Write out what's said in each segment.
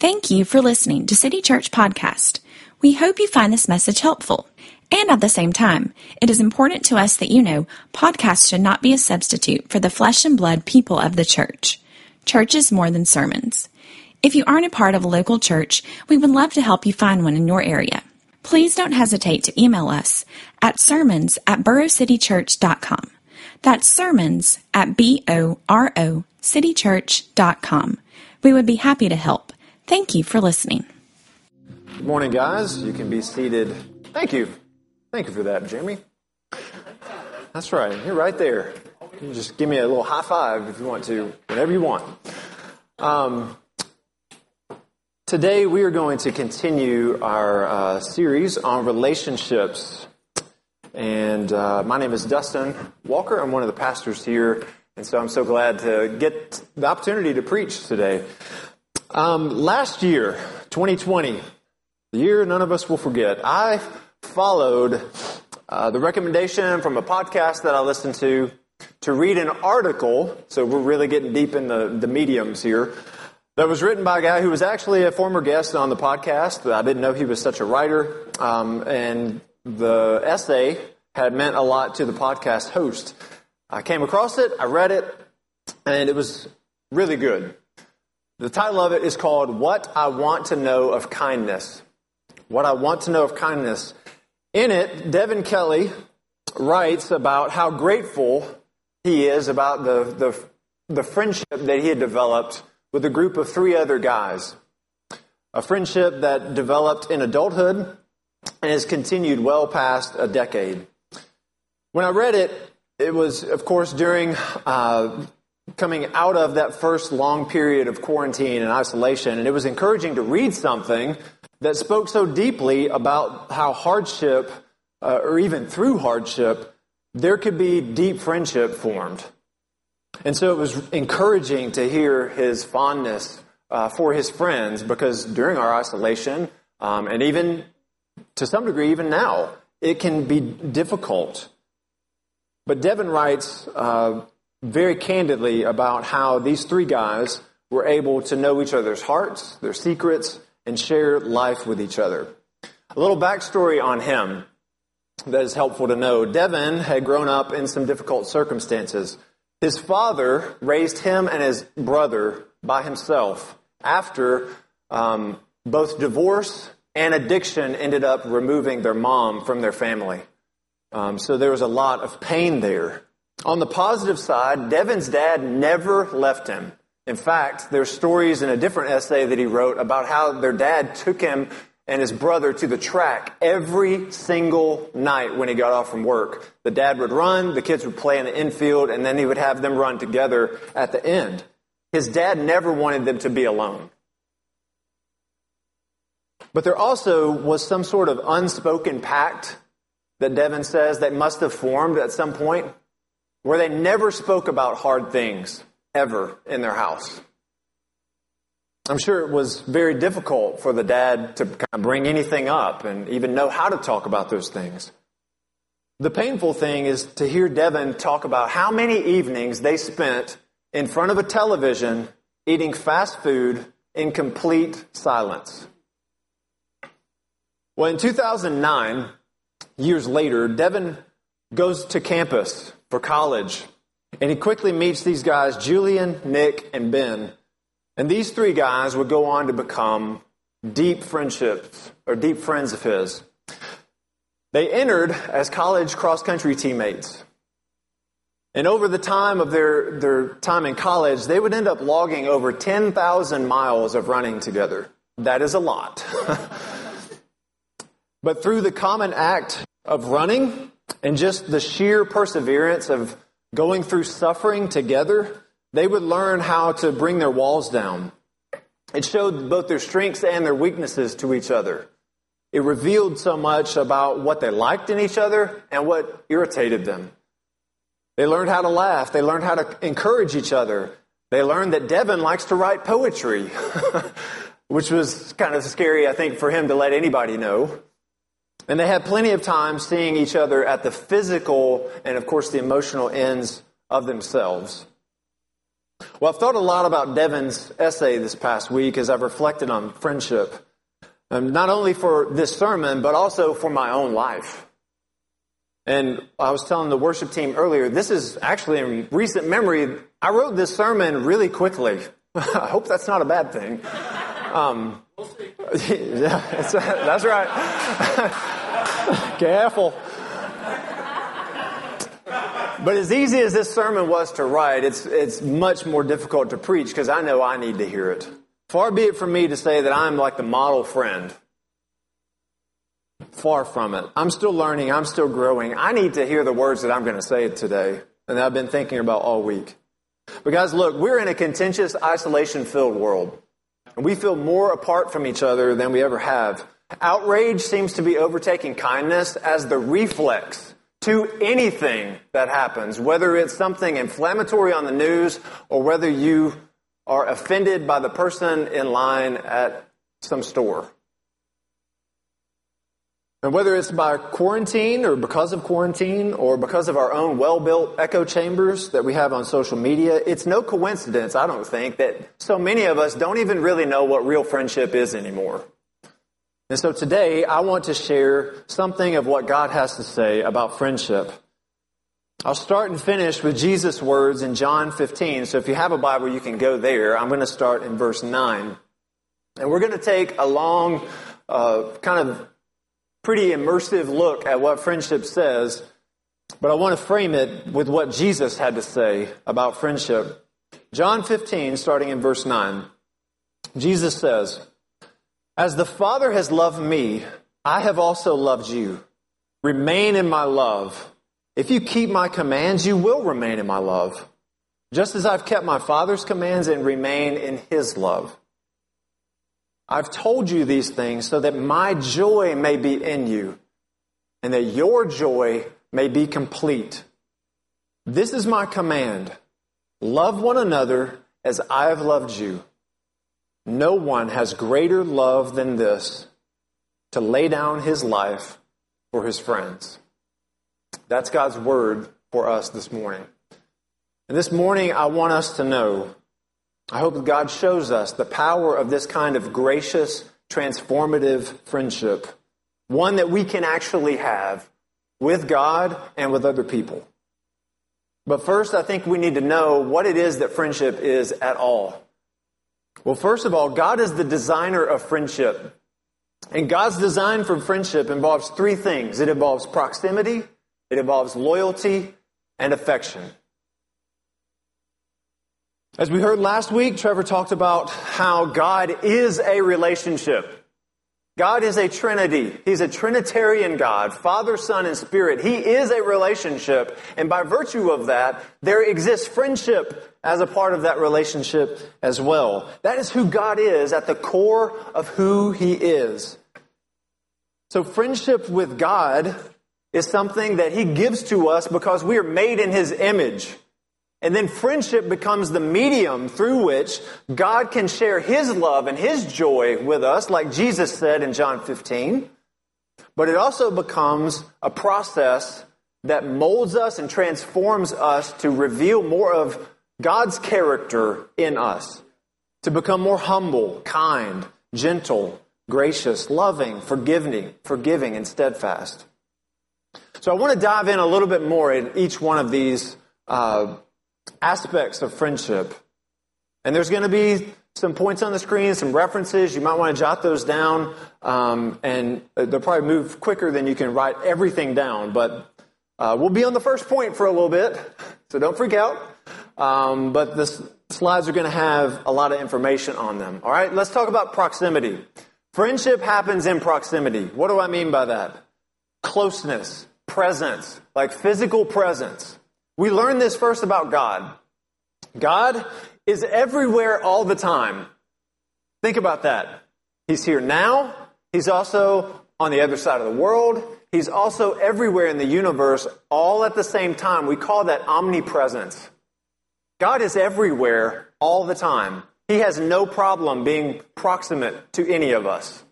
Thank you for listening to City Church Podcast. We hope you find this message helpful. And at the same time, it is important to us that you know podcasts should not be a substitute for the flesh and blood people of the church. Church is more than sermons. If you aren't a part of a local church, we would love to help you find one in your area. Please don't hesitate to email us at sermons at borocitychurch.com. That's sermons at B-O-R-O citychurch.com. We would be happy to help. Thank you for listening. Good morning, guys. You can be seated. Thank you. Thank you for that, Jeremy. That's right. You're right there. You just give me a little high five if you want to, whenever you want. Um, today, we are going to continue our uh, series on relationships. And uh, my name is Dustin Walker. I'm one of the pastors here. And so I'm so glad to get the opportunity to preach today. Um, last year, 2020, the year none of us will forget, I followed uh, the recommendation from a podcast that I listened to to read an article. So we're really getting deep in the, the mediums here. That was written by a guy who was actually a former guest on the podcast. I didn't know he was such a writer. Um, and the essay had meant a lot to the podcast host. I came across it, I read it, and it was really good. The title of it is called What I Want to Know of Kindness. What I Want to Know of Kindness. In it, Devin Kelly writes about how grateful he is about the, the, the friendship that he had developed with a group of three other guys. A friendship that developed in adulthood and has continued well past a decade. When I read it, it was, of course, during uh, coming out of that first long period of quarantine and isolation, and it was encouraging to read something that spoke so deeply about how hardship, uh, or even through hardship, there could be deep friendship formed. And so it was encouraging to hear his fondness uh, for his friends because during our isolation, um, and even to some degree, even now, it can be difficult but Devin writes uh, very candidly about how these three guys were able to know each other's hearts, their secrets, and share life with each other. A little backstory on him that is helpful to know. Devin had grown up in some difficult circumstances. His father raised him and his brother by himself after um, both divorce and addiction ended up removing their mom from their family. Um, so there was a lot of pain there. On the positive side, Devin's dad never left him. In fact, there's stories in a different essay that he wrote about how their dad took him and his brother to the track every single night when he got off from work. The dad would run, the kids would play in the infield, and then he would have them run together at the end. His dad never wanted them to be alone. But there also was some sort of unspoken pact that Devin says they must have formed at some point where they never spoke about hard things ever in their house. I'm sure it was very difficult for the dad to kind of bring anything up and even know how to talk about those things. The painful thing is to hear Devin talk about how many evenings they spent in front of a television eating fast food in complete silence. Well, in 2009, years later, Devin goes to campus for college, and he quickly meets these guys, Julian, Nick, and Ben. And these three guys would go on to become deep friendships or deep friends of his. They entered as college cross country teammates. And over the time of their, their time in college, they would end up logging over 10,000 miles of running together. That is a lot. but through the common act of running and just the sheer perseverance of going through suffering together, they would learn how to bring their walls down. It showed both their strengths and their weaknesses to each other. It revealed so much about what they liked in each other and what irritated them. They learned how to laugh. They learned how to encourage each other. They learned that Devin likes to write poetry, which was kind of scary, I think, for him to let anybody know. And they had plenty of time seeing each other at the physical and, of course, the emotional ends of themselves. Well, I've thought a lot about Devin's essay this past week as I've reflected on friendship, um, not only for this sermon, but also for my own life. And I was telling the worship team earlier, this is actually in recent memory. I wrote this sermon really quickly. I hope that's not a bad thing. Um, yeah, that's right. Careful. But as easy as this sermon was to write, it's, it's much more difficult to preach because I know I need to hear it. Far be it from me to say that I'm like the model friend. Far from it. I'm still learning. I'm still growing. I need to hear the words that I'm going to say today and I've been thinking about all week. But guys, look, we're in a contentious, isolation filled world. And we feel more apart from each other than we ever have. Outrage seems to be overtaking kindness as the reflex to anything that happens, whether it's something inflammatory on the news or whether you are offended by the person in line at some store. And whether it's by quarantine or because of quarantine or because of our own well built echo chambers that we have on social media, it's no coincidence, I don't think, that so many of us don't even really know what real friendship is anymore. And so today I want to share something of what God has to say about friendship. I'll start and finish with Jesus' words in John 15. So if you have a Bible, you can go there. I'm going to start in verse 9. And we're going to take a long, uh, kind of pretty immersive look at what friendship says, but I want to frame it with what Jesus had to say about friendship. John 15, starting in verse 9. Jesus says, as the Father has loved me, I have also loved you. Remain in my love. If you keep my commands, you will remain in my love, just as I've kept my Father's commands and remain in his love. I've told you these things so that my joy may be in you and that your joy may be complete. This is my command. Love one another as I have loved you. No one has greater love than this to lay down his life for his friends. That's God's word for us this morning. And this morning, I want us to know, I hope that God shows us the power of this kind of gracious, transformative friendship, one that we can actually have with God and with other people. But first, I think we need to know what it is that friendship is at all. Well, first of all, God is the designer of friendship. And God's design for friendship involves three things it involves proximity, it involves loyalty, and affection. As we heard last week, Trevor talked about how God is a relationship. God is a trinity. He's a trinitarian God, Father, Son, and Spirit. He is a relationship. And by virtue of that, there exists friendship as a part of that relationship as well. That is who God is at the core of who He is. So friendship with God is something that He gives to us because we are made in His image. And then friendship becomes the medium through which God can share His love and His joy with us, like Jesus said in John 15. But it also becomes a process that molds us and transforms us to reveal more of God's character in us, to become more humble, kind, gentle, gracious, loving, forgiving, forgiving, and steadfast. So I want to dive in a little bit more in each one of these uh, aspects of friendship. And there's going to be some points on the screen, some references. You might want to jot those down, um, and they'll probably move quicker than you can write everything down. But uh, we'll be on the first point for a little bit, so don't freak out. Um, but the slides are going to have a lot of information on them. All right, let's talk about proximity. Friendship happens in proximity. What do I mean by that? Closeness, presence, like physical presence. We learn this first about God. God is everywhere all the time. Think about that. He's here now. He's also on the other side of the world. He's also everywhere in the universe all at the same time. We call that omnipresence. God is everywhere all the time. He has no problem being proximate to any of us.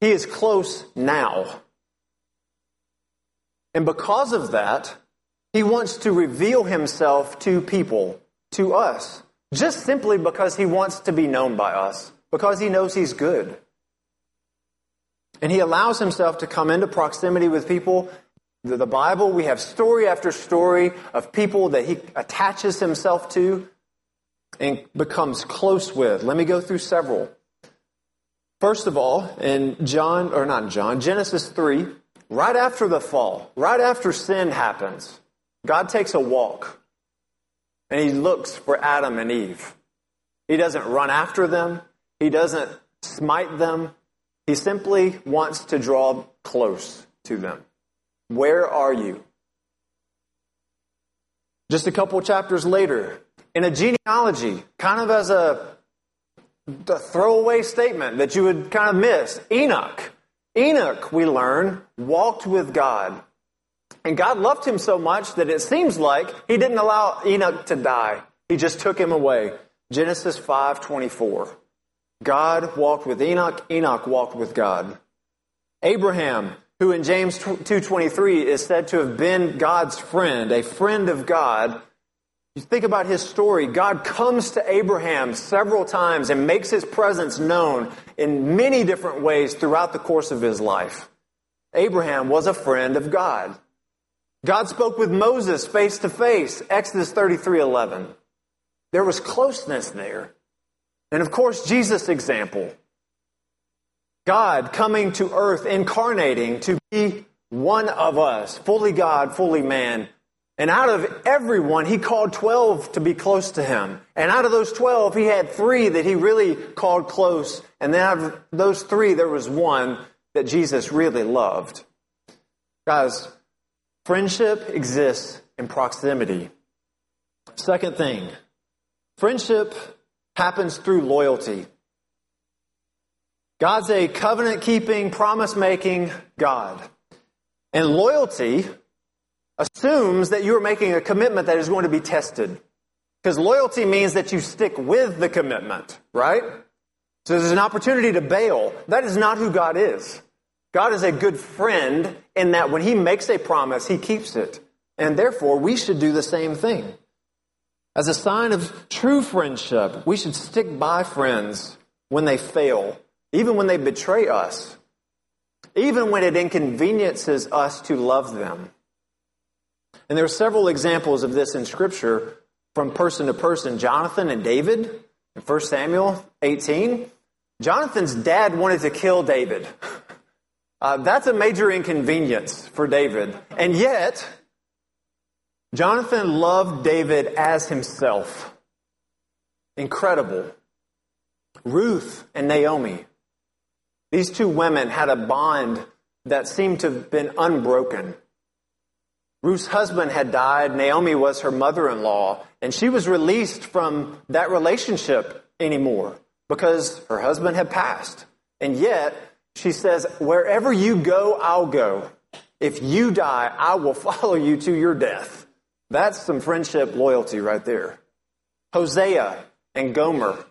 He is close now. And because of that, he wants to reveal himself to people. to us just simply because he wants to be known by us, because he knows he's good. And he allows himself to come into proximity with people. The Bible, we have story after story of people that he attaches himself to and becomes close with. Let me go through several. First of all, in John, or not John, Genesis 3, right after the fall, right after sin happens, God takes a walk and he looks for Adam and Eve. He doesn't run after them, he doesn't smite them. He simply wants to draw close to them. Where are you? Just a couple chapters later, in a genealogy, kind of as a, a throwaway statement that you would kind of miss, Enoch. Enoch, we learn, walked with God. And God loved him so much that it seems like he didn't allow Enoch to die. He just took him away. Genesis 5:24. God walked with Enoch, Enoch walked with God. Abraham, who in James 2:23 is said to have been God's friend, a friend of God, you think about his story, God comes to Abraham several times and makes his presence known in many different ways throughout the course of his life. Abraham was a friend of God. God spoke with Moses face to face, Exodus 33:11. There was closeness there. And of course, Jesus' example. God coming to earth, incarnating to be one of us, fully God, fully man. And out of everyone, he called 12 to be close to him. And out of those 12, he had three that he really called close. And then out of those three, there was one that Jesus really loved. Guys, friendship exists in proximity. Second thing, friendship happens through loyalty. God's a covenant keeping, promise making God. And loyalty assumes that you are making a commitment that is going to be tested. Because loyalty means that you stick with the commitment, right? So there's an opportunity to bail. That is not who God is. God is a good friend in that when He makes a promise, He keeps it. And therefore, we should do the same thing. As a sign of true friendship, we should stick by friends when they fail, even when they betray us, even when it inconveniences us to love them. And there are several examples of this in Scripture from person to person. Jonathan and David in 1 Samuel 18. Jonathan's dad wanted to kill David. Uh, that's a major inconvenience for David. And yet, Jonathan loved David as himself. Incredible. Ruth and Naomi. These two women had a bond that seemed to have been unbroken. Ruth's husband had died. Naomi was her mother in law, and she was released from that relationship anymore because her husband had passed. And yet, she says, Wherever you go, I'll go. If you die, I will follow you to your death. That's some friendship loyalty right there. Hosea and Gomer.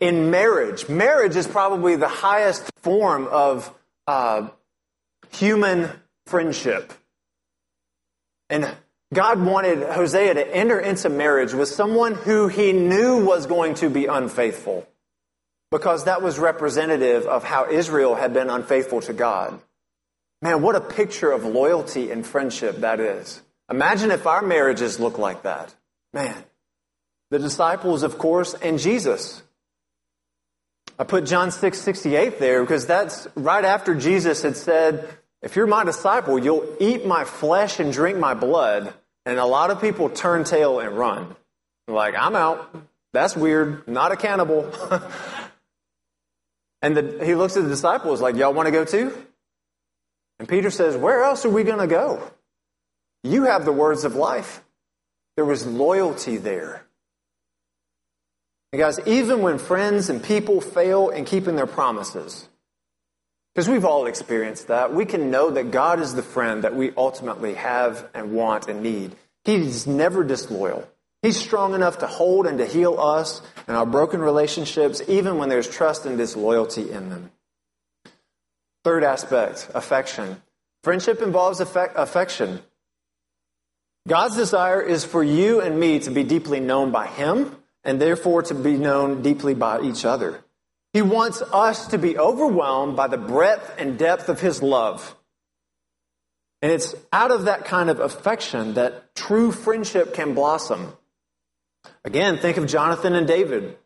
In marriage, marriage is probably the highest form of uh, human friendship. And God wanted Hosea to enter into marriage with someone who he knew was going to be unfaithful because that was representative of how Israel had been unfaithful to God. Man, what a picture of loyalty and friendship that is. Imagine if our marriages look like that. Man, the disciples, of course, and Jesus. I put John 6 68 there because that's right after Jesus had said, If you're my disciple, you'll eat my flesh and drink my blood. And a lot of people turn tail and run. Like, I'm out. That's weird. Not a cannibal. And the, he looks at the disciples like, Y'all want to go too? And Peter says, Where else are we going to go? You have the words of life. There was loyalty there. And guys, even when friends and people fail in keeping their promises, because we've all experienced that, we can know that God is the friend that we ultimately have and want and need. He's never disloyal. He's strong enough to hold and to heal us and our broken relationships, even when there's trust and disloyalty in them. Third aspect affection. Friendship involves affection. God's desire is for you and me to be deeply known by Him and therefore to be known deeply by each other. He wants us to be overwhelmed by the breadth and depth of His love. And it's out of that kind of affection that true friendship can blossom. Again, think of Jonathan and David.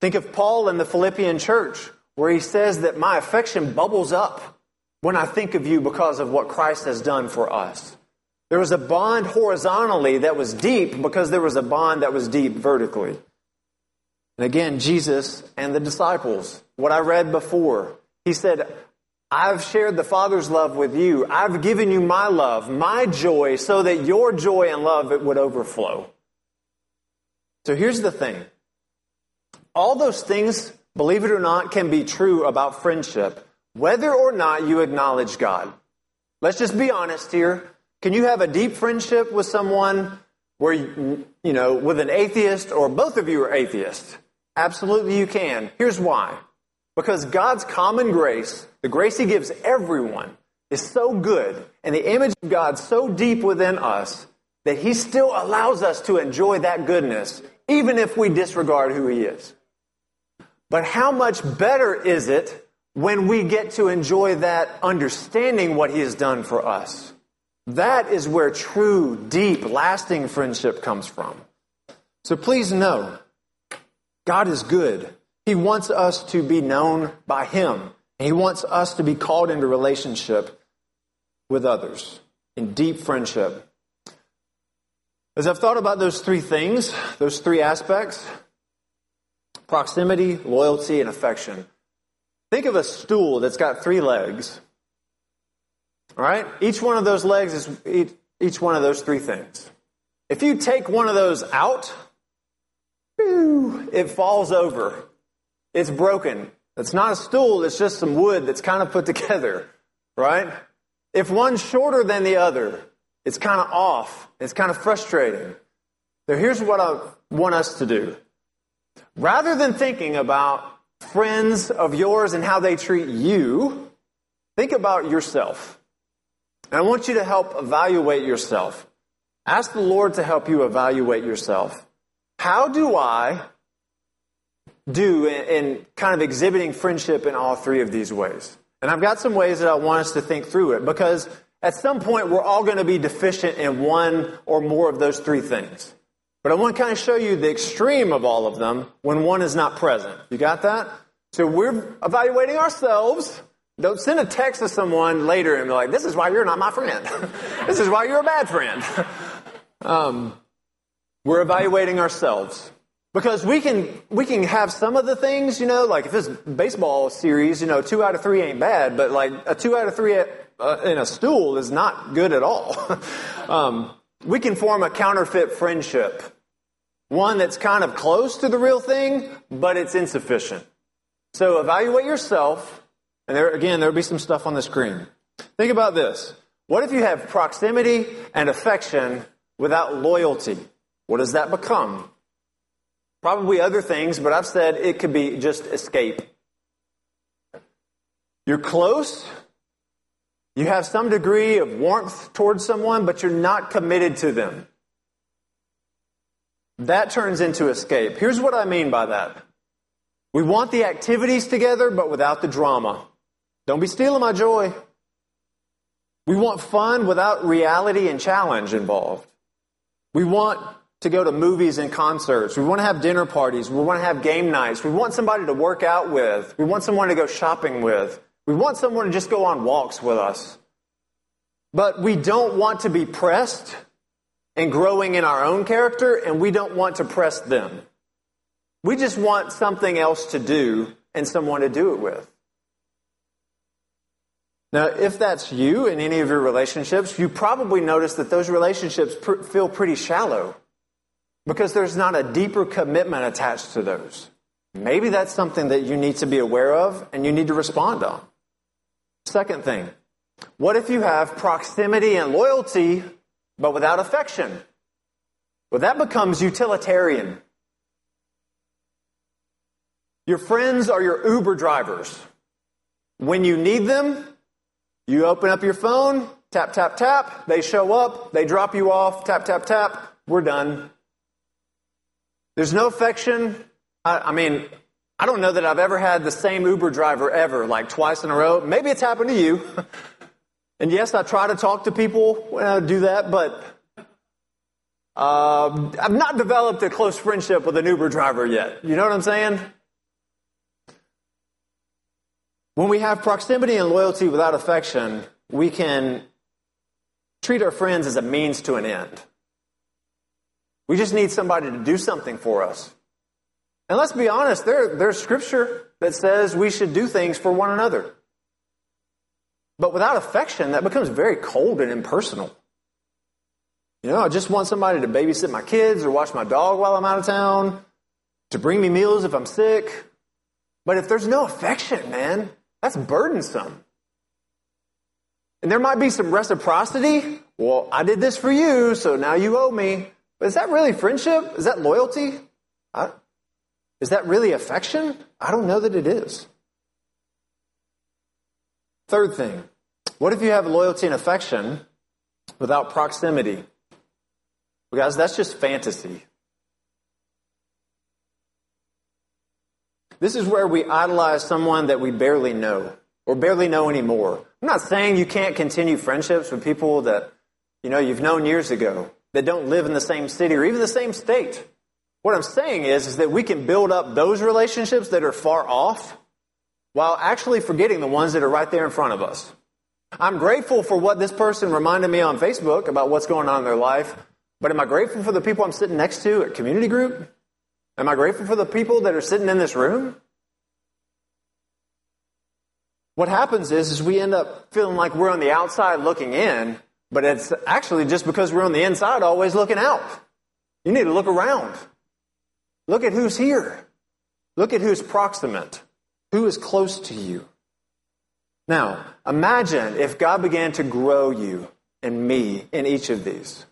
Think of Paul in the Philippian church, where he says that my affection bubbles up when I think of you because of what Christ has done for us. There was a bond horizontally that was deep because there was a bond that was deep vertically. And again, Jesus and the disciples, what I read before, he said, I've shared the Father's love with you. I've given you my love, my joy, so that your joy and love it would overflow. So here's the thing. All those things, believe it or not, can be true about friendship, whether or not you acknowledge God. Let's just be honest here. Can you have a deep friendship with someone where, you, know, with an atheist or both of you are atheists? Absolutely you can. Here's why. Because God's common grace, the grace He gives everyone, is so good and the image of God so deep within us that He still allows us to enjoy that goodness even if we disregard who He is. But how much better is it when we get to enjoy that understanding what He has done for us? That is where true, deep, lasting friendship comes from. So please know, God is good. He wants us to be known by Him. And He wants us to be called into relationship with others in deep friendship. As I've thought about those three things, those three aspects proximity, loyalty, and affection. Think of a stool that's got three legs. All right? Each one of those legs is each, each one of those three things. If you take one of those out, it falls over. It's broken. It's not a stool, it's just some wood that's kind of put together, right? If one's shorter than the other, it's kind of off. It's kind of frustrating. So here's what I want us to do. Rather than thinking about friends of yours and how they treat you, think about yourself. And I want you to help evaluate yourself. Ask the Lord to help you evaluate yourself. How do I do in, in, kind of exhibiting friendship in all three of these ways? And I've got some ways that I want us to think through it because at some point we're all going to be deficient in one or more of those three things. But I want to kind of show you the extreme of all of them when one is not present. You got that? So we're evaluating ourselves don't send a text to someone later and be like, this is why you're not my friend. this is why you're a bad friend. um, we're evaluating ourselves. Because we can, we can have some of the things, you know, like if this baseball series, you know, two out of three ain't bad, but like a two out of three uh, in a stool is not good at all. um, we can form a counterfeit friendship. One that's kind of close to the real thing, but it's insufficient. So evaluate yourself and there, again, there'll be some stuff on the screen. Think about this. What if you have proximity and affection without loyalty? What does that become? Probably other things, but I've said it could be just escape. You're close. You have some degree of warmth towards someone, but you're not committed to them. That turns into escape. Here's what I mean by that. We want the activities together, but without the drama. Don't be stealing my joy. We want fun without reality and challenge involved. We want to go to movies and concerts. We want to have dinner parties. We want to have game nights. We want somebody to work out with. We want someone to go shopping with. We want someone to just go on walks with us. But we don't want to be pressed and growing in our own character, and we don't want to press them. We just want something else to do and someone to do it with. Now, if that's you in any of your relationships, you probably notice that those relationships pr- feel pretty shallow because there's not a deeper commitment attached to those. Maybe that's something that you need to be aware of and you need to respond on. Second thing, what if you have proximity and loyalty but without affection? Well, that becomes utilitarian. Your friends are your Uber drivers. When you need them, you open up your phone, tap, tap, tap. They show up, they drop you off, tap, tap, tap. We're done. There's no affection. I, I mean, I don't know that I've ever had the same Uber driver ever, like twice in a row. Maybe it's happened to you. and yes, I try to talk to people when I do that, but uh, I've not developed a close friendship with an Uber driver yet. You know what I'm saying? When we have proximity and loyalty without affection, we can treat our friends as a means to an end. We just need somebody to do something for us. And let's be honest, there, there's scripture that says we should do things for one another. But without affection, that becomes very cold and impersonal. You know, I just want somebody to babysit my kids or watch my dog while I'm out of town, to bring me meals if I'm sick. But if there's no affection, man, that's burdensome. And there might be some reciprocity. Well, I did this for you, so now you owe me. But is that really friendship? Is that loyalty? I, is that really affection? I don't know that it is. Third thing, what if you have loyalty and affection without proximity? Guys, that's just fantasy. This is where we idolize someone that we barely know or barely know anymore. I'm not saying you can't continue friendships with people that, you know, you've known years ago that don't live in the same city or even the same state. What I'm saying is, is that we can build up those relationships that are far off while actually forgetting the ones that are right there in front of us. I'm grateful for what this person reminded me on Facebook about what's going on in their life, but am I grateful for the people I'm sitting next to at community group? Am I grateful for the people that are sitting in this room? What happens is, is we end up feeling like we're on the outside looking in, but it's actually just because we're on the inside always looking out. You need to look around. Look at who's here. Look at who's proximate. Who is close to you. Now, imagine if God began to grow you and me in each of these.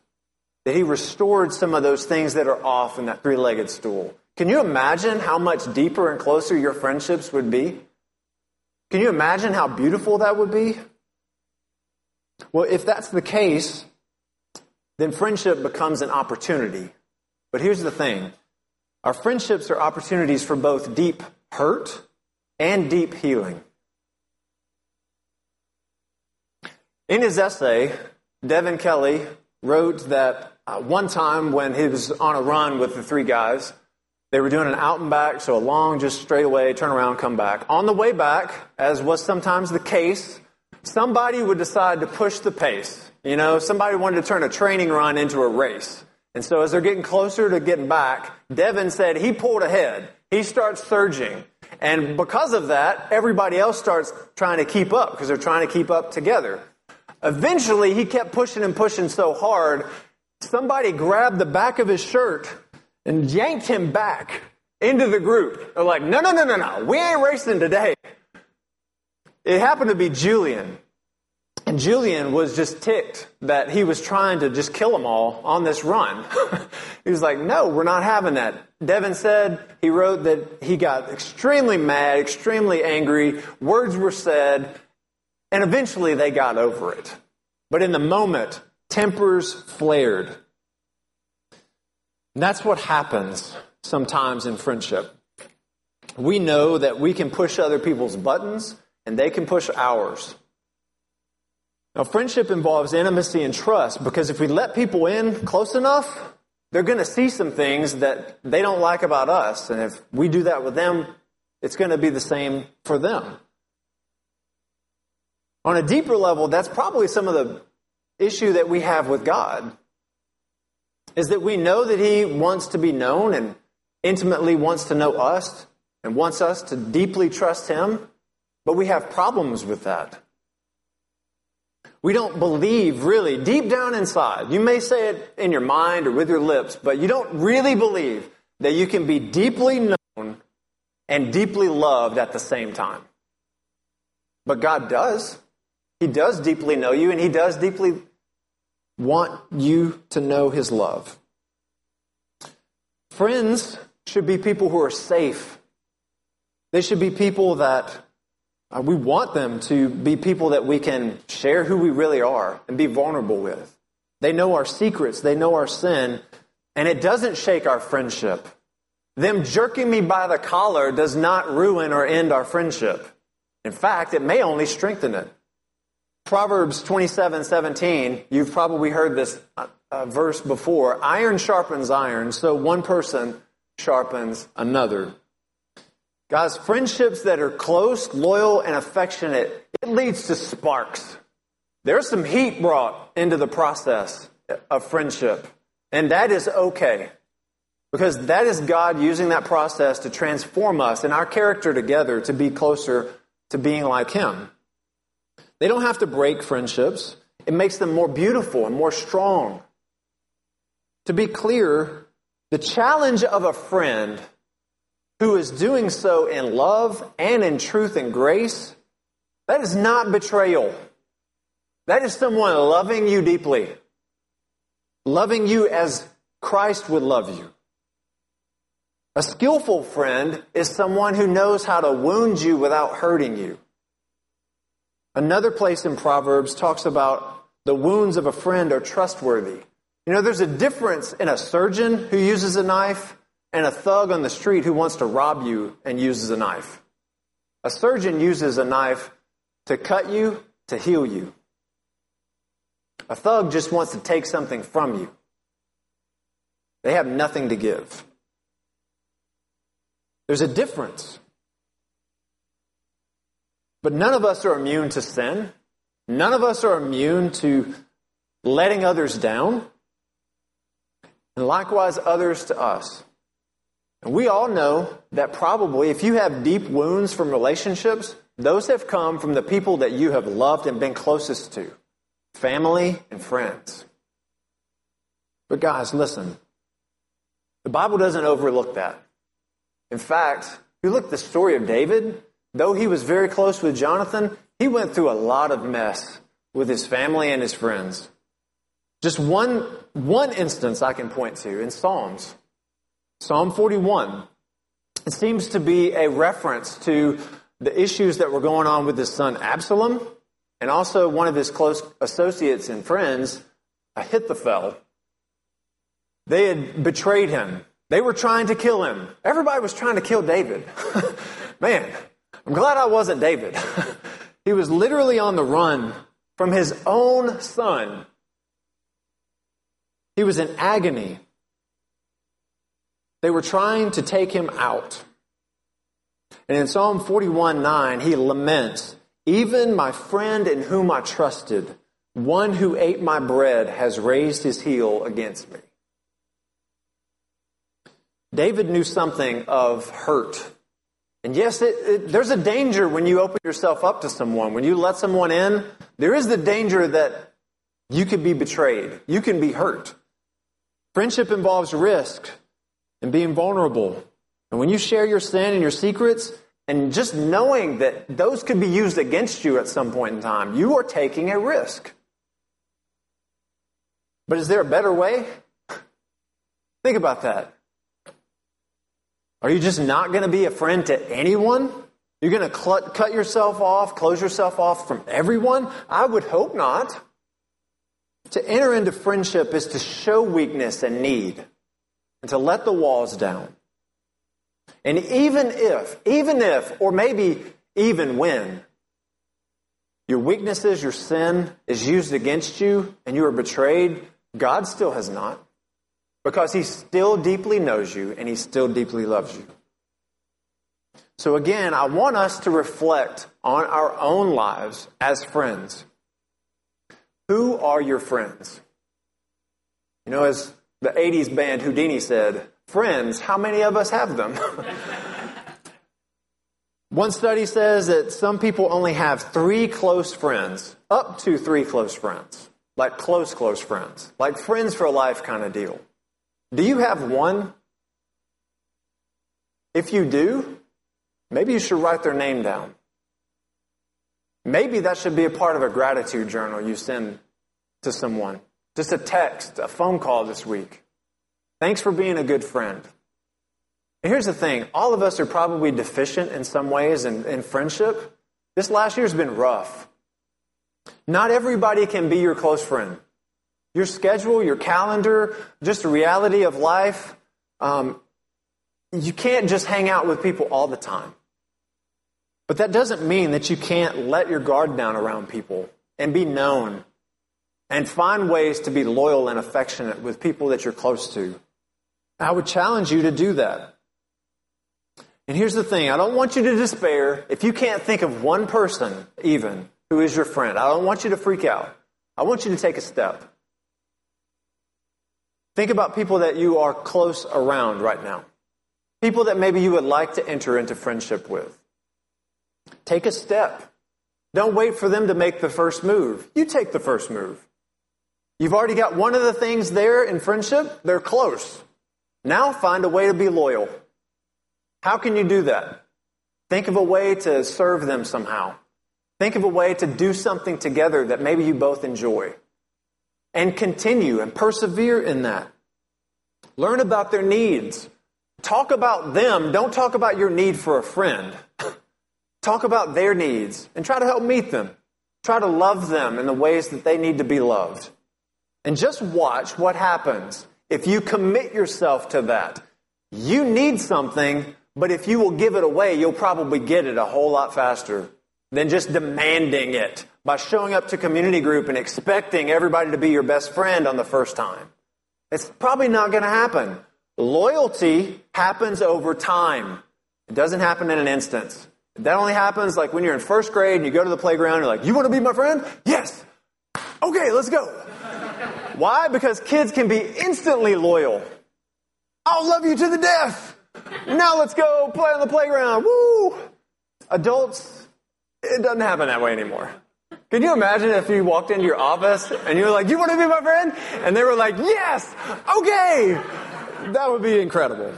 That He restored some of those things that are off in that three legged stool. Can you imagine how much deeper and closer your friendships would be? Can you imagine how beautiful that would be? Well, if that's the case, then friendship becomes an opportunity. But here's the thing our friendships are opportunities for both deep hurt and deep healing. In his essay, Devin Kelly wrote that uh, one time when he was on a run with the three guys, they were doing an out and back, so a long, just straight away, turn around, come back. On the way back, as was sometimes the case, somebody would decide to push the pace. You know, somebody wanted to turn a training run into a race. And so as they're getting closer to getting back, Devin said he pulled ahead. He starts surging. And because of that, everybody else starts trying to keep up because they're trying to keep up together. Eventually, he kept pushing and pushing so hard, somebody grabbed the back of his shirt and yanked him back into the group. They're like, no, no, no, no, no, we ain't racing today. It happened to be Julian. And Julian was just ticked that he was trying to just kill them all on this run. he was like, no, we're not having that. Devin said, he wrote that he got extremely mad, extremely angry, words were said, and eventually they got over it. But in the moment, tempers flared. And that's what happens sometimes in friendship. We know that we can push other people's buttons and they can push ours. Now, friendship involves intimacy and trust because if we let people in close enough, they're going to see some things that they don't like about us. And if we do that with them, it's going to be the same for them. On a deeper level, that's probably some of the issue that we have with God is that we know that He wants to be known and intimately wants to know us and wants us to deeply trust Him, but we have problems with that. We don't believe really deep down inside. You may say it in your mind or with your lips, but you don't really believe that you can be deeply known and deeply loved at the same time. But God does. He does deeply know you and He does deeply want you to know His love. Friends should be people who are safe. They should be people that we want them to be people that we can share who we really are and be vulnerable with. They know our secrets, they know our sin, and it doesn't shake our friendship. Them jerking me by the collar does not ruin or end our friendship. In fact, it may only strengthen it. Proverbs 27 17, you've probably heard this uh, uh, verse before. Iron sharpens iron, so one person sharpens another. Guys, friendships that are close, loyal, and affectionate, it leads to sparks. There's some heat brought into the process of friendship, and that is okay. Because that is God using that process to transform us and our character together to be closer to being like Him. They don't have to break friendships. It makes them more beautiful and more strong. To be clear, the challenge of a friend who is doing so in love and in truth and grace, that is not betrayal. That is someone loving you deeply, loving you as Christ would love you. A skillful friend is someone who knows how to wound you without hurting you. Another place in Proverbs talks about the wounds of a friend are trustworthy. You know, there's a difference in a surgeon who uses a knife and a thug on the street who wants to rob you and uses a knife. A surgeon uses a knife to cut you, to heal you. A thug just wants to take something from you. They have nothing to give. There's a difference. But none of us are immune to sin. None of us are immune to letting others down. And likewise, others to us. And we all know that probably if you have deep wounds from relationships, those have come from the people that you have loved and been closest to family and friends. But guys, listen. The Bible doesn't overlook that. In fact, if you look at the story of David, though he was very close with Jonathan, he went through a lot of mess with his family and his friends. Just one, one instance I can point to in Psalms. Psalm 41. It seems to be a reference to the issues that were going on with his son Absalom and also one of his close associates and friends, Ahithophel. They had betrayed him. They were trying to kill him. Everybody was trying to kill David. Man, I'm glad I wasn't David. he was literally on the run from his own son. He was in agony. They were trying to take him out. And in Psalm 41 9, he laments, Even my friend in whom I trusted, one who ate my bread, has raised his heel against me. David knew something of hurt. And yes, it, it, there's a danger when you open yourself up to someone. When you let someone in, there is the danger that you could be betrayed. You can be hurt. Friendship involves risk and being vulnerable. And when you share your sin and your secrets, and just knowing that those could be used against you at some point in time, you are taking a risk. But is there a better way? Think about that. Are you just not going to be a friend to anyone? You're going to cl- cut yourself off, close yourself off from everyone? I would hope not. To enter into friendship is to show weakness and need and to let the walls down. And even if, even if, or maybe even when, your weaknesses, your sin is used against you and you are betrayed, God still has not. Because he still deeply knows you and he still deeply loves you. So again, I want us to reflect on our own lives as friends. Who are your friends? You know, as the 80s band Whodini said, friends, how many of us have them? One study says that some people only have three close friends, up to three close friends, like close, close friends, like friends for life kind of deal. Do you have one? If you do, maybe you should write their name down. Maybe that should be a part of a gratitude journal you send to someone. Just a text, a phone call this week. Thanks for being a good friend. And here's the thing all of us are probably deficient in some ways in, in friendship. This last year's been rough. Not everybody can be your close friend. Your schedule, your calendar, just the reality of life. Um, you can't just hang out with people all the time. But that doesn't mean that you can't let your guard down around people and be known and find ways to be loyal and affectionate with people that you're close to. I would challenge you to do that. And here's the thing I don't want you to despair if you can't think of one person, even, who is your friend. I don't want you to freak out. I want you to take a step. Think about people that you are close around right now. People that maybe you would like to enter into friendship with. Take a step. Don't wait for them to make the first move. You take the first move. You've already got one of the things there in friendship, they're close. Now find a way to be loyal. How can you do that? Think of a way to serve them somehow. Think of a way to do something together that maybe you both enjoy. And continue and persevere in that. Learn about their needs. Talk about them. Don't talk about your need for a friend. talk about their needs and try to help meet them. Try to love them in the ways that they need to be loved. And just watch what happens if you commit yourself to that. You need something, but if you will give it away, you'll probably get it a whole lot faster than just demanding it by showing up to community group and expecting everybody to be your best friend on the first time. It's probably not going to happen. Loyalty happens over time. It doesn't happen in an instance. That only happens like when you're in first grade and you go to the playground, you're like, you want to be my friend? Yes. Okay, let's go. Why? Because kids can be instantly loyal. I'll love you to the death. Now let's go play on the playground. Woo! Adults, it doesn't happen that way anymore. Can you imagine if you walked into your office and you were like, you want to be my friend? And they were like, yes, okay. That would be incredible.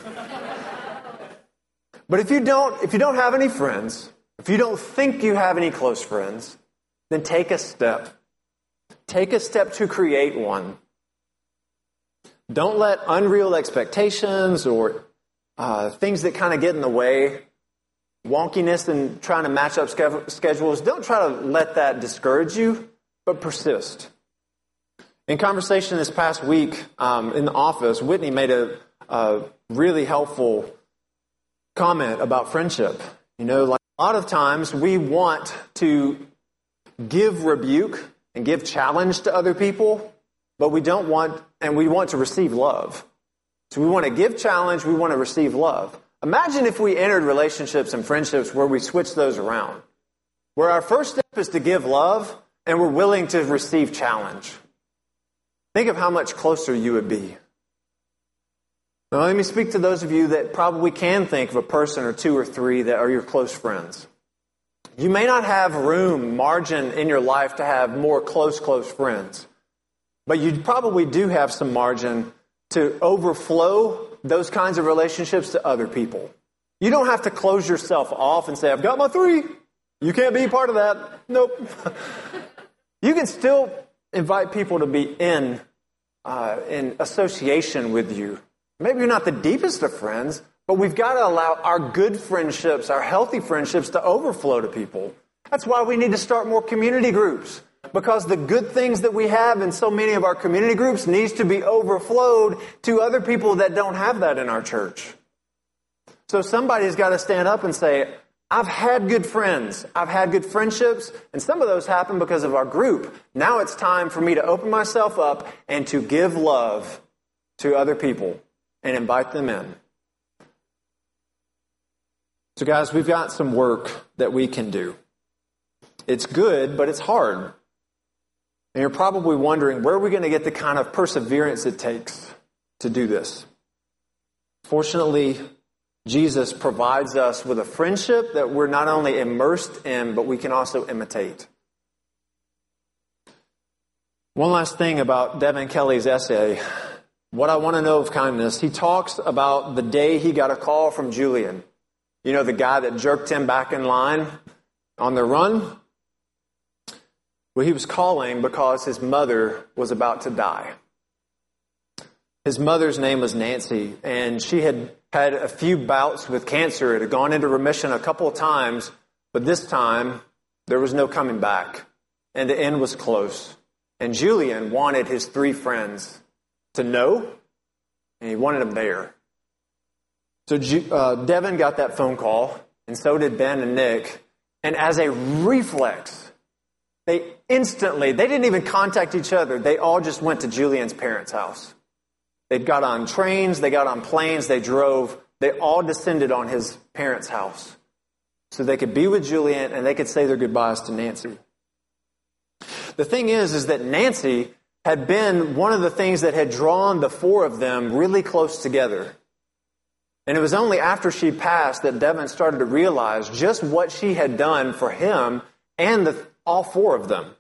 But if you don't, if you don't have any friends, if you don't think you have any close friends, then take a step. Take a step to create one. Don't let unreal expectations or uh, things that kind of get in the way wonkiness and trying to match up schedules, don't try to let that discourage you, but persist. In conversation this past week um, in the office, Whitney made a, a really helpful comment about friendship. You know, like a lot of times we want to give rebuke and give challenge to other people, but we don't want, and we want to receive love. So we want to give challenge, we want to receive love. Imagine if we entered relationships and friendships where we switch those around, where our first step is to give love and we're willing to receive challenge. Think of how much closer you would be. Now, let me speak to those of you that probably can think of a person or two or three that are your close friends. You may not have room, margin in your life to have more close, close friends, but you probably do have some margin to overflow those kinds of relationships to other people. You don't have to close yourself off and say, I've got my three. You can't be part of that. Nope. you can still invite people to be in, uh, in association with you. Maybe you're not the deepest of friends, but we've got to allow our good friendships, our healthy friendships to overflow to people. That's why we need to start more community groups because the good things that we have in so many of our community groups needs to be overflowed to other people that don't have that in our church. So somebody's got to stand up and say, I've had good friends. I've had good friendships, and some of those happen because of our group. Now it's time for me to open myself up and to give love to other people and invite them in. So, guys, we've got some work that we can do. It's good, but it's hard. And you're probably wondering where are we going to get the kind of perseverance it takes to do this? Fortunately, Jesus provides us with a friendship that we're not only immersed in, but we can also imitate. One last thing about Devin Kelly's essay. What I want to know of kindness, he talks about the day he got a call from Julian. You know, the guy that jerked him back in line on the run? Well, he was calling because his mother was about to die. His mother's name was Nancy, and she had had a few bouts with cancer. It had gone into remission a couple of times, but this time There was no coming back, and the end was close. And Julian wanted his three friends to know, and he wanted them there. So uh, Devin got that phone call, and so did Ben and Nick. And as a reflex, they instantly, they didn't even contact each other. They all just went to Julian's parents' house. They got on trains, they got on planes, they drove. They all descended on his parents' house so they could be with Julian and they could say their goodbyes to Nancy. The thing is, is that Nancy had been one of the things that had drawn the four of them really close together. And it was only after she passed that Devin started to realize just what she had done for him and the, all four of them.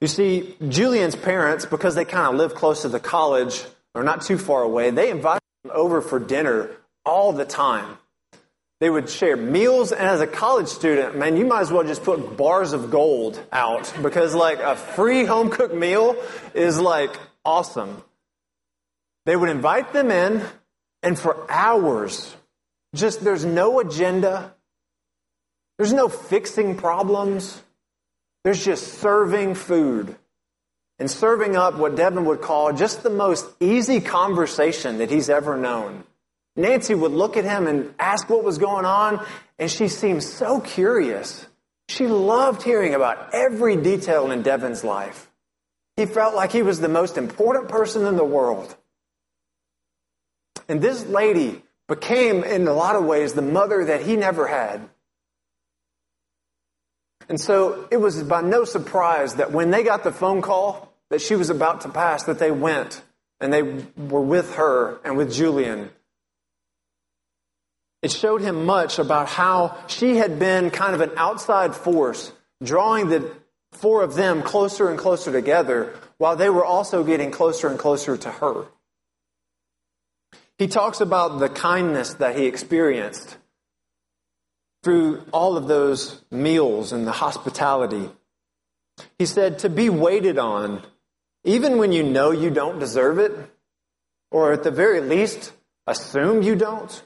You see, Julian's parents, because they kind of live close to the college or not too far away, they invited him over for dinner all the time. They would share meals, and as a college student, man, you might as well just put bars of gold out because, like, a free home cooked meal is like awesome. They would invite them in, and for hours, just there's no agenda, there's no fixing problems, there's just serving food and serving up what Devin would call just the most easy conversation that he's ever known. Nancy would look at him and ask what was going on, and she seemed so curious. She loved hearing about every detail in Devin's life. He felt like he was the most important person in the world. And this lady became, in a lot of ways, the mother that he never had. And so it was by no surprise that when they got the phone call that she was about to pass, that they went and they were with her and with Julian it showed him much about how she had been kind of an outside force, drawing the four of them closer and closer together, while they were also getting closer and closer to her. He talks about the kindness that he experienced through all of those meals and the hospitality. He said, to be waited on, even when you know you don't deserve it, or at the very least, assume you don't,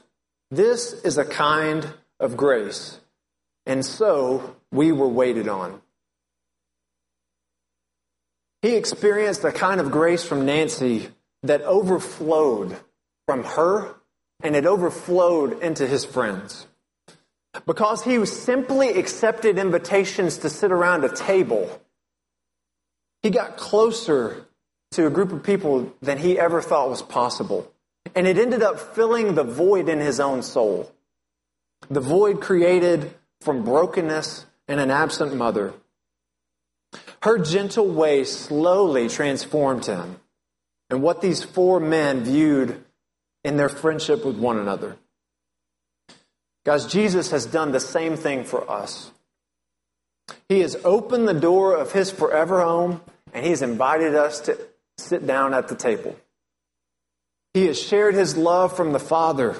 this is a kind of grace, and so we were waited on. He experienced a kind of grace from Nancy that overflowed from her and it overflowed into his friends. Because he simply accepted invitations to sit around a table, he got closer to a group of people than he ever thought was possible. And it ended up filling the void in his own soul. The void created from brokenness and an absent mother. Her gentle way slowly transformed him and what these four men viewed in their friendship with one another. Guys, Jesus has done the same thing for us. He has opened the door of his forever home and he's invited us to sit down at the table. He has shared his love from the Father.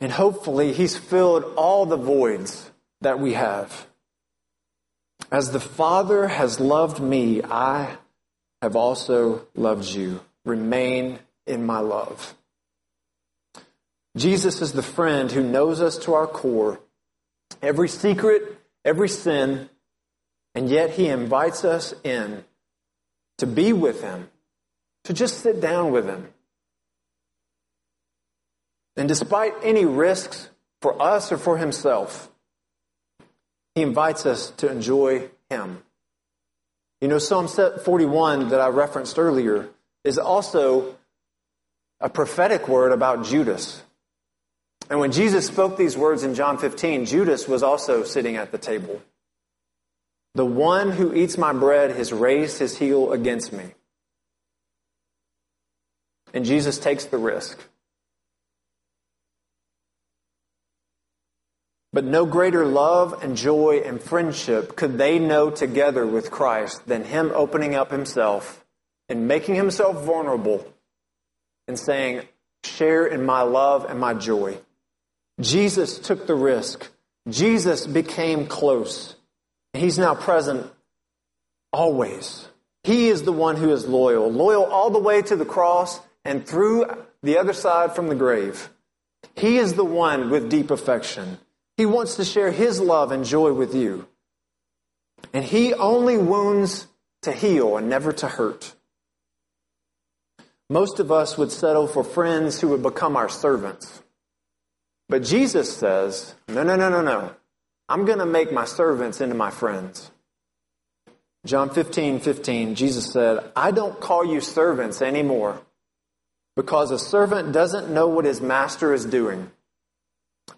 And hopefully, he's filled all the voids that we have. As the Father has loved me, I have also loved you. Remain in my love. Jesus is the friend who knows us to our core, every secret, every sin, and yet he invites us in to be with him to just sit down with him. And despite any risks for us or for himself, he invites us to enjoy him. You know, Psalm 41 that I referenced earlier is also a prophetic word about Judas. And when Jesus spoke these words in John 15, Judas was also sitting at the table. The one who eats my bread has raised his heel against me. And Jesus takes the risk. But no greater love and joy and friendship could they know together with Christ than Him opening up Himself and making Himself vulnerable and saying, Share in my love and my joy. Jesus took the risk. Jesus became close. He's now present always. He is the one who is loyal, loyal all the way to the cross and through the other side from the grave. He is the one with deep affection. He wants to share His love and joy with you. And He only wounds to heal and never to hurt. Most of us would settle for friends who would become our servants. But Jesus says, no, no, no, no, no. I'm going to make my servants into my friends. John 15, 15, Jesus said, I don't call you servants anymore because a servant doesn't know what his master is doing.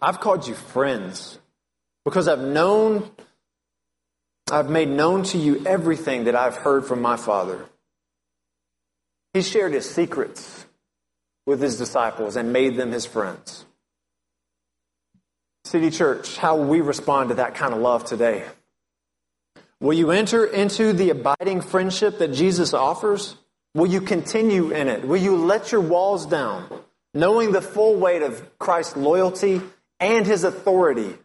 I've called you friends because I've known, I've made known to you everything that I've heard from my Father. He shared his secrets with his disciples and made them his friends. City Church, how will we respond to that kind of love today? Will you enter into the abiding friendship that Jesus offers? Will you continue in it? Will you let your walls down, knowing the full weight of Christ's loyalty and his authority?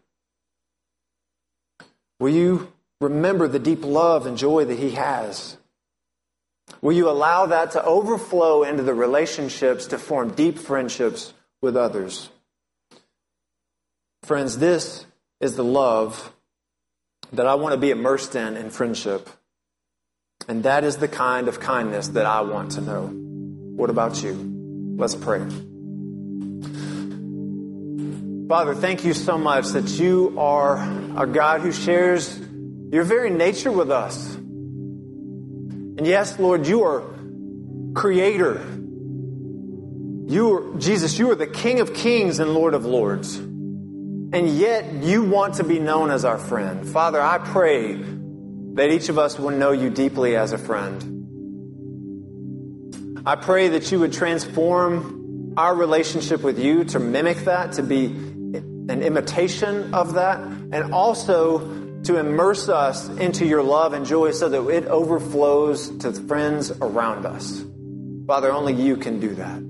Will you remember the deep love and joy that he has? Will you allow that to overflow into the relationships to form deep friendships with others? Friends, this is the love that I want to be immersed in in friendship. And that is the kind of kindness that I want to know. What about you? Let's pray. Father, thank you so much that you are a God who shares your very nature with us. And yes, Lord, you are creator. You are, Jesus, you are the King of kings and Lord of lords. And yet you want to be known as our friend. Father, I pray that each of us will know you deeply as a friend. I pray that you would transform our relationship with you to mimic that, to be an imitation of that, and also to immerse us into your love and joy so that it overflows to the friends around us. Father, only you can do that.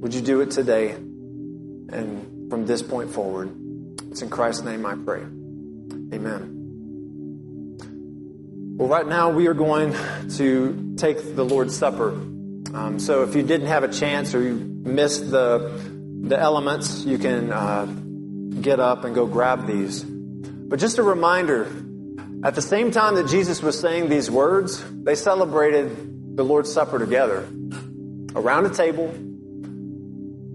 Would you do it today and from this point forward? It's in Christ's name I pray. Amen. Well, right now we are going to take the Lord's Supper. Um, so if you didn't have a chance or you missed the the elements, you can uh, get up and go grab these. But just a reminder at the same time that Jesus was saying these words, they celebrated the Lord's Supper together around a table,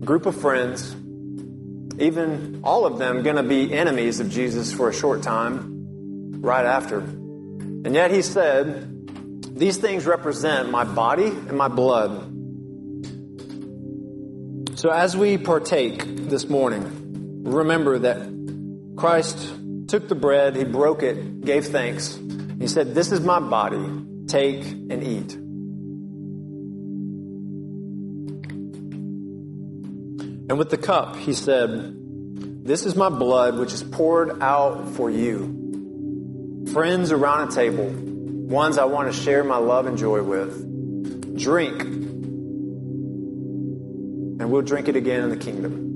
group of friends, even all of them going to be enemies of Jesus for a short time right after. And yet he said, These things represent my body and my blood. So as we partake this morning, remember that Christ took the bread, he broke it, gave thanks. He said, This is my body. Take and eat. And with the cup, he said, This is my blood, which is poured out for you. Friends around a table, ones I want to share my love and joy with. Drink, and we'll drink it again in the kingdom.